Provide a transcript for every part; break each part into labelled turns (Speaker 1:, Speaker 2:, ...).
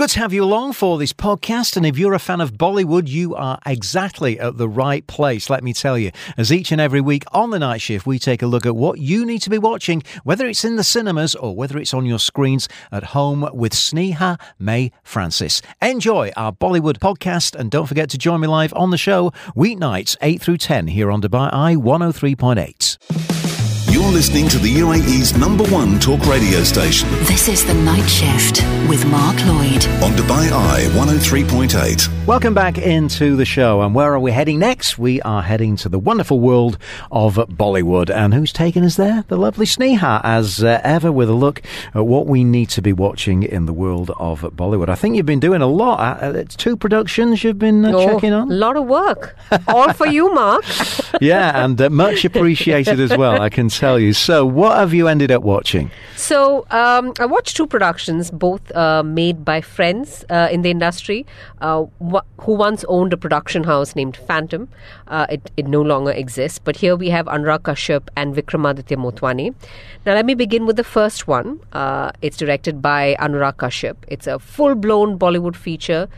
Speaker 1: Good to have you along for this podcast. And if you're a fan of Bollywood, you are exactly at the right place, let me tell you. As each and every week on the night shift, we take a look at what you need to be watching, whether it's in the cinemas or whether it's on your screens at home with Sneha Mae Francis. Enjoy our Bollywood podcast and don't forget to join me live on the show weeknights 8 through 10 here on Dubai Eye 103.8.
Speaker 2: You're listening to the UAE's number one talk radio station
Speaker 3: This is The Night Shift with Mark Lloyd.
Speaker 2: on Dubai Eye 103.8.
Speaker 1: Welcome back into the show. And where are we heading next? We are heading to the wonderful world of Bollywood. And who's taking us there? The lovely Sneha, as uh, ever, with a look at what we need to be watching in the world of Bollywood. I think you've been doing a lot. Uh, it's two productions you've been uh, checking on.
Speaker 4: A lot of work. All for you, Mark.
Speaker 1: yeah, and uh, much appreciated as well, I can tell you. So, what have you ended up watching?
Speaker 4: So, um, I watched two productions, both uh, made by friends uh, in the industry uh, wh- who once owned a production house named Phantom. Uh, it, it no longer exists, but here we have Anurag Kashyap and Vikramaditya Motwani. Now, let me begin with the first one. Uh, it's directed by Anurag Kashyap. It's a full blown Bollywood feature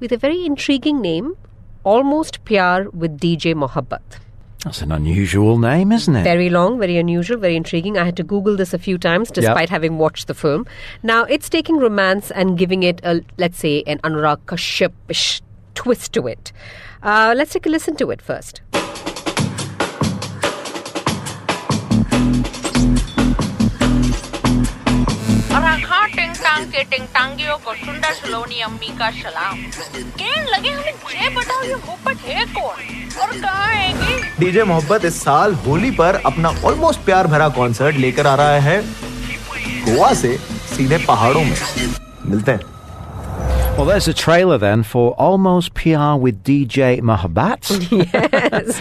Speaker 4: with a very intriguing name Almost Pyaar with DJ Mohabbat.
Speaker 1: That's an unusual name, isn't it?
Speaker 4: Very long, very unusual, very intriguing. I had to Google this a few times despite having watched the film. Now, it's taking romance and giving it a, let's say, an Anurag Kashyap twist to it. Uh, let's take a listen to it first.
Speaker 5: के टिंग टांगियों को सुंदर सलोनी अम्मी का सलाम कहने लगे हमें ये बताओ ये मोहब्बत है कौन और कहाँ आएगी
Speaker 6: डीजे मोहब्बत इस साल होली पर अपना ऑलमोस्ट प्यार भरा कॉन्सर्ट लेकर आ रहा है गोवा से सीधे पहाड़ों में। मिलते हैं।
Speaker 1: Well, there's a trailer then for Almost PR with DJ Mohabbat.
Speaker 4: yes,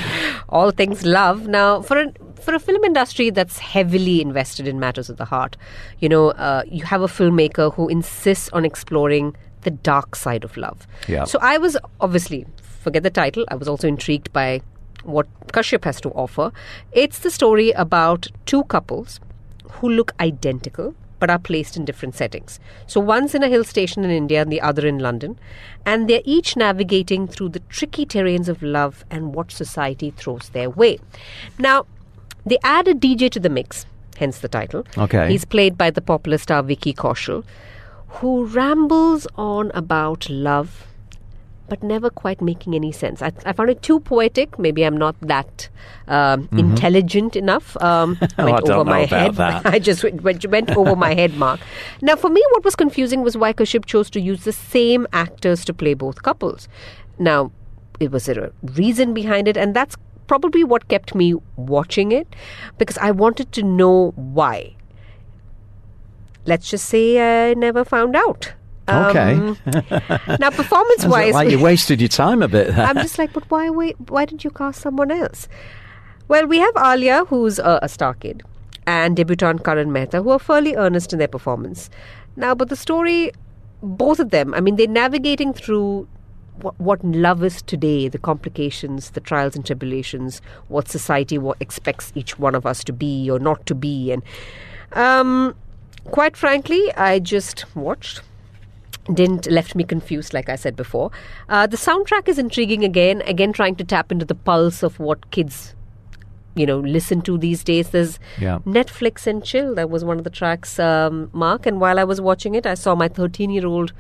Speaker 4: all things love. Now, for a for a film industry that's heavily invested in matters of the heart, you know, uh, you have a filmmaker who insists on exploring the dark side of love.
Speaker 1: Yeah.
Speaker 4: So I was obviously forget the title. I was also intrigued by what Kashyap has to offer. It's the story about two couples who look identical but are placed in different settings. So one's in a hill station in India and the other in London, and they're each navigating through the tricky terrains of love and what society throws their way. Now, they add a DJ to the mix, hence the title.
Speaker 1: Okay.
Speaker 4: He's played by the popular star Vicky Kaushal, who rambles on about love but never quite making any sense. I, I found it too poetic. Maybe I'm not that um, intelligent enough. Um,
Speaker 1: Mm-hmm. Oh, I
Speaker 4: went
Speaker 1: don't
Speaker 4: over
Speaker 1: know
Speaker 4: my
Speaker 1: about
Speaker 4: head.
Speaker 1: that.
Speaker 4: I just went, went, over my head, Mark. Now, for me, what was confusing was why Kashyap chose to use the same actors to play both couples. Now, it was there a reason behind it, and that's probably what kept me watching it because I wanted to know why. Let's just say I never found out.
Speaker 1: Okay.
Speaker 4: Um, now, performance
Speaker 1: Sounds
Speaker 4: wise,
Speaker 1: like you wasted your time a bit there.
Speaker 4: I'm just like, but why wait? Why didn't you cast someone else? Well, we have Alaya, who's a, a star kid, and debutant Karan Mehta, who are fairly earnest in their performance. Now, but the story, both of them, I mean, they're navigating through what, what love is today, the complications, the trials and tribulations, what society what expects each one of us to be or not to be, and um, quite frankly, I just watched. Didn't left me confused like i said before. Uh, the soundtrack is intriguing again again trying to tap into the pulse of what kids you know listen to these days. There's
Speaker 1: Yeah.
Speaker 4: netflix and chill that was one of the tracks um, mark and while i was watching it i saw my 13 year old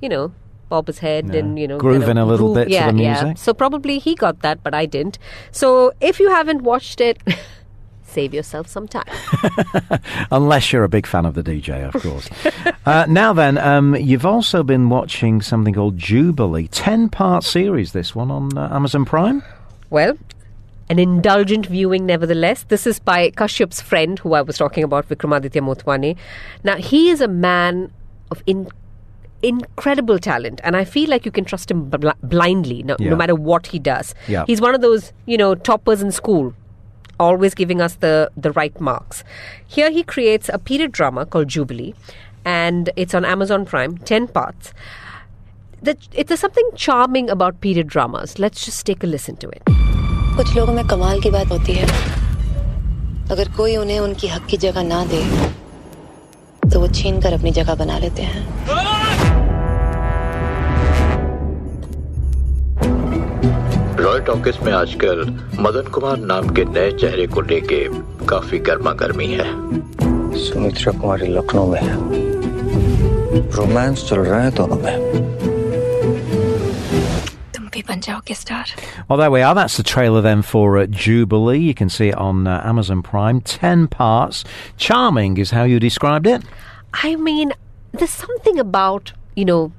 Speaker 4: you know bob his head
Speaker 1: Yeah.
Speaker 4: and you know
Speaker 1: Grooving
Speaker 4: kind of
Speaker 1: a little bit to
Speaker 4: yeah,
Speaker 1: the
Speaker 4: yeah.
Speaker 1: music.
Speaker 4: so probably he got that but i didn't so if you haven't watched it save yourself some time
Speaker 1: Unless you're a big fan of the DJ, of course. uh, now then, um, you've also been watching something called Jubilee, 10 part series, this one on uh, Amazon Prime.
Speaker 4: Well, an indulgent viewing, nevertheless. This is by Kashyap's friend, who I was talking about, Vikramaditya Motwani. Now, he is a man of in, incredible talent, and I feel like you can trust him bl- blindly, no,
Speaker 1: Yeah.
Speaker 4: no matter what he does.
Speaker 1: Yeah.
Speaker 4: He's one of those, you know, toppers in school. Always giving us the, the right marks. Here he creates a period drama called Jubilee, and it's on Amazon Prime, 10 parts. The, it, there's something charming about period dramas. Let's just take a listen to it.
Speaker 7: कुछ लोगों में कमाल की बात होती है अगर कोई उन्हें उनकी हक की जगह ना दे तो वो छीन कर अपनी जगह बना लेते हैं
Speaker 8: रॉय टॉकिस में आजकल मदन कुमार नाम के नए चेहरे को लेके काफी गर्मा गर्मी है
Speaker 9: सुमित्रा कुमारी लखनऊ में है रोमांस चल रहा है दोनों में
Speaker 3: तुम भी बन जाओगे star
Speaker 1: Well, there we are. That's the trailer then for uh, Jubilee. You can see it on uh, Amazon Prime. Ten parts. Charming is how you described it.
Speaker 4: I mean, there's something about, you know,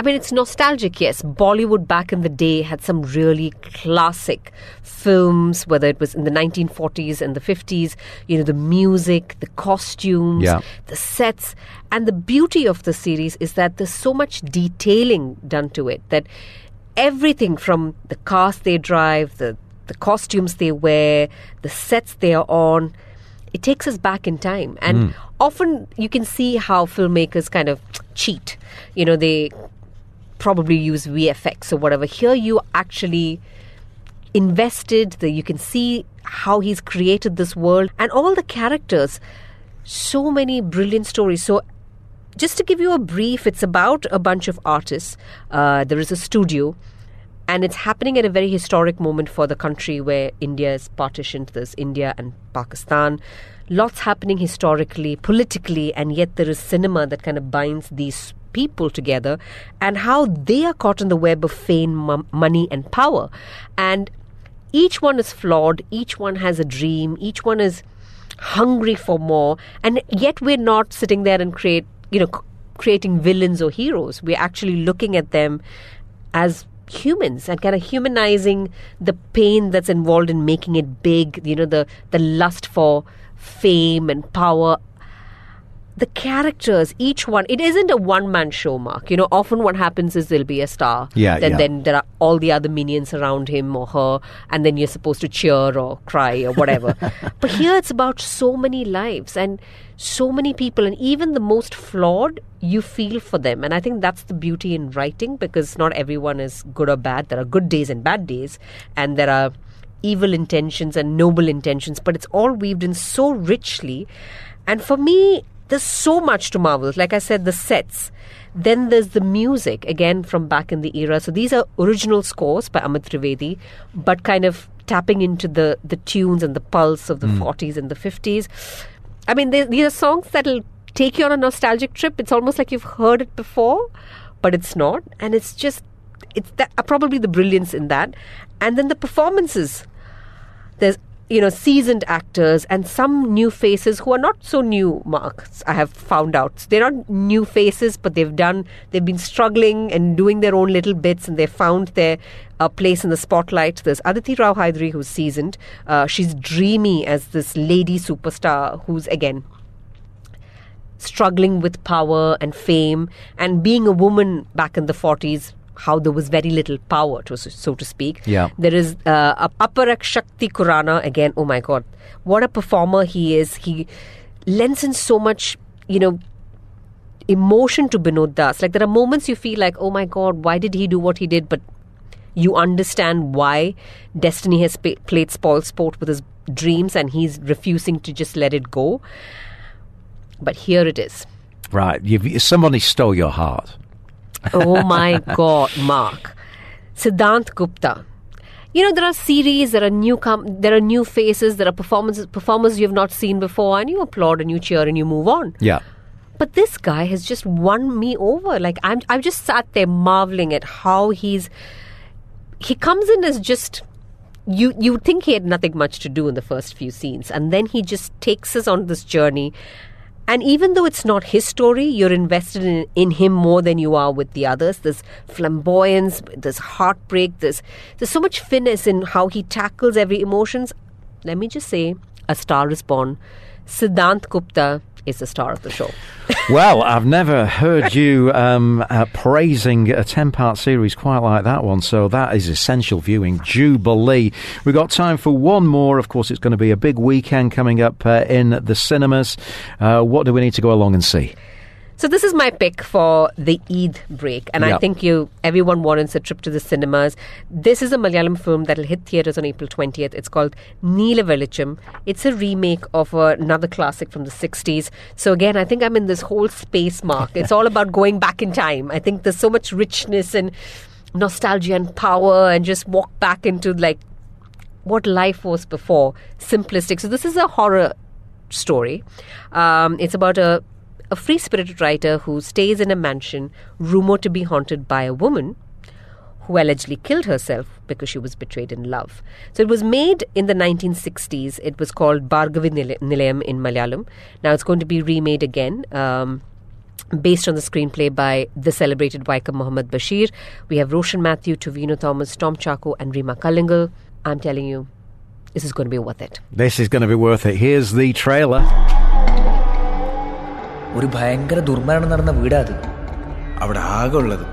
Speaker 4: I mean, it's nostalgic, yes. Bollywood back in the day had some really classic films, whether it was in the 1940s and the 50s, you know, the music, the costumes,
Speaker 1: Yeah.
Speaker 4: the sets. And the beauty of the series is that there's so much detailing done to it that everything from the cars they drive, the, the costumes they wear, the sets they are on, it takes us back in time. And hmm. often you can see how filmmakers kind of cheat. You know, they probably use VFX or whatever. Here you actually invested, the, you can see how he's created this world and all the characters. So many brilliant stories. So just to give you a brief, it's about a bunch of artists. Uh, there is a studio, and it's happening at a very historic moment for the country where India is partitioned. There's India and Pakistan. Lots happening historically, politically, and yet there is cinema that kind of binds these people together and how they are caught in the web of fame, m- money, and power. And each one is flawed, each one has a dream, each one is hungry for more and yet we're not sitting there and create you know c- creating villains or heroes we're actually looking at them as humans and kind of humanizing the pain that's involved in making it big you know the the lust for fame and power the characters, each one, it isn't a one man show, Mark. You know, often what happens is there'll be a star.
Speaker 1: Yeah,
Speaker 4: then,
Speaker 1: yeah.
Speaker 4: then there are all the other minions around him or her, and then you're supposed to cheer or cry or whatever. but here it's about so many lives and so many people, and even the most flawed, you feel for them. And I think that's the beauty in writing because not everyone is good or bad. There are good days and bad days, and there are evil intentions and noble intentions, but it's all weaved in so richly. And for me, there's so much to marvel. Like I said, the sets. Then there's the music, again from back in the era. So these are original scores by Amit Trivedi, but kind of tapping into the, the tunes and the pulse of the 40s and the 50s. I mean, they, these are songs that'll take you on a nostalgic trip. It's almost like you've heard it before, but it's not. And it's just, it's that, uh, probably the brilliance in that. And then the performances there's you know seasoned actors and some new faces who are not so new marks i have found out. They're not new faces but they've done they've been struggling and doing their own little bits and they've found their uh, place in the spotlight. There's aditi rao hydari who's seasoned. Uh, she's dreamy as this lady superstar who's again struggling with power and fame. And being a woman back in the 40s how there was very little power to so to speak
Speaker 1: Yeah.
Speaker 4: there is uh, Aparshakti Khurana again. Oh my God, what a performer he is! He lends in so much, you know, emotion to Binod Das. Like there are moments you feel like, oh my God, why did he do what he did? But you understand why Destiny has pa- played spoil sport with his dreams, and he's refusing to just let it go. But here it is.
Speaker 1: Right. You've, somebody stole your heart.
Speaker 4: Oh my god mark. Sidhant gupta. You know there are series there are new com- there are new faces there are performances performers you have not seen before and you applaud and you cheer and you move on.
Speaker 1: Yeah.
Speaker 4: but this guy has just won me over. Like i'm i've just sat there marveling at how he's he comes in as just you you would think he had nothing much to do in the first few scenes and then he just takes us on this journey and even though it's not his story you're invested in, in him more than you are with the others. There's flamboyance there's heartbreak there's there's so much finesse in how he tackles every emotions. Let me just say a star is born. Sidhant gupta is the star of the show
Speaker 1: Well, I've never heard you um, uh, praising a 10 part series quite like that one, so that is essential viewing. Jubilee. We've got time for one more. Of course, it's going to be a big weekend coming up uh, in the cinemas. Uh, what do we need to go along and see?
Speaker 4: So this is my pick for the Eid break, and I think you everyone warrants a trip to the cinemas. This is a Malayalam film that'll hit theaters on April twentieth. It's called Neela Velicham. It's a remake of another classic from the sixties. So again, I think I'm in this whole space mark. It's all about going back in time. I think there's so much richness and nostalgia and power, and just walk back into like what life was before, simplistic. So this is a horror story. Um, it's about a a free spirited writer who stays in a mansion rumored to be haunted by a woman who allegedly killed herself because she was betrayed in love. So it was made in the 1960s. It was called Bhargavi Nilayam in Malayalam. Now it's going to be remade again. Um, Based on the screenplay by the celebrated Vaikom Muhammad Basheer, we have Roshan Matthew, Tovino Thomas, Tom Chacko, and Rima Kallingal. I'm telling you, this is going to be worth it.
Speaker 1: This is going to be worth it. Here's the trailer.
Speaker 10: ഒരു ഭയങ്കര ദുർമരണം നടന്ന വീടാ അത് അവിടെ ആകെ ഉള്ളത്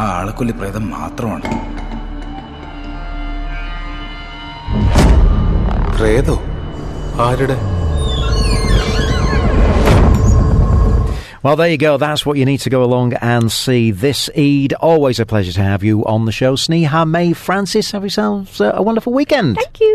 Speaker 10: ആ ആളക്കൊല്ലി പ്രേതം മാത്രമാണ്
Speaker 6: പ്രേതോ ആരുടെ
Speaker 1: Well, there you go. That's what you need to go along and see this Eid. Always a pleasure to have you on the show. Sneha Mae Francis, have yourselves a wonderful weekend.
Speaker 4: Thank you.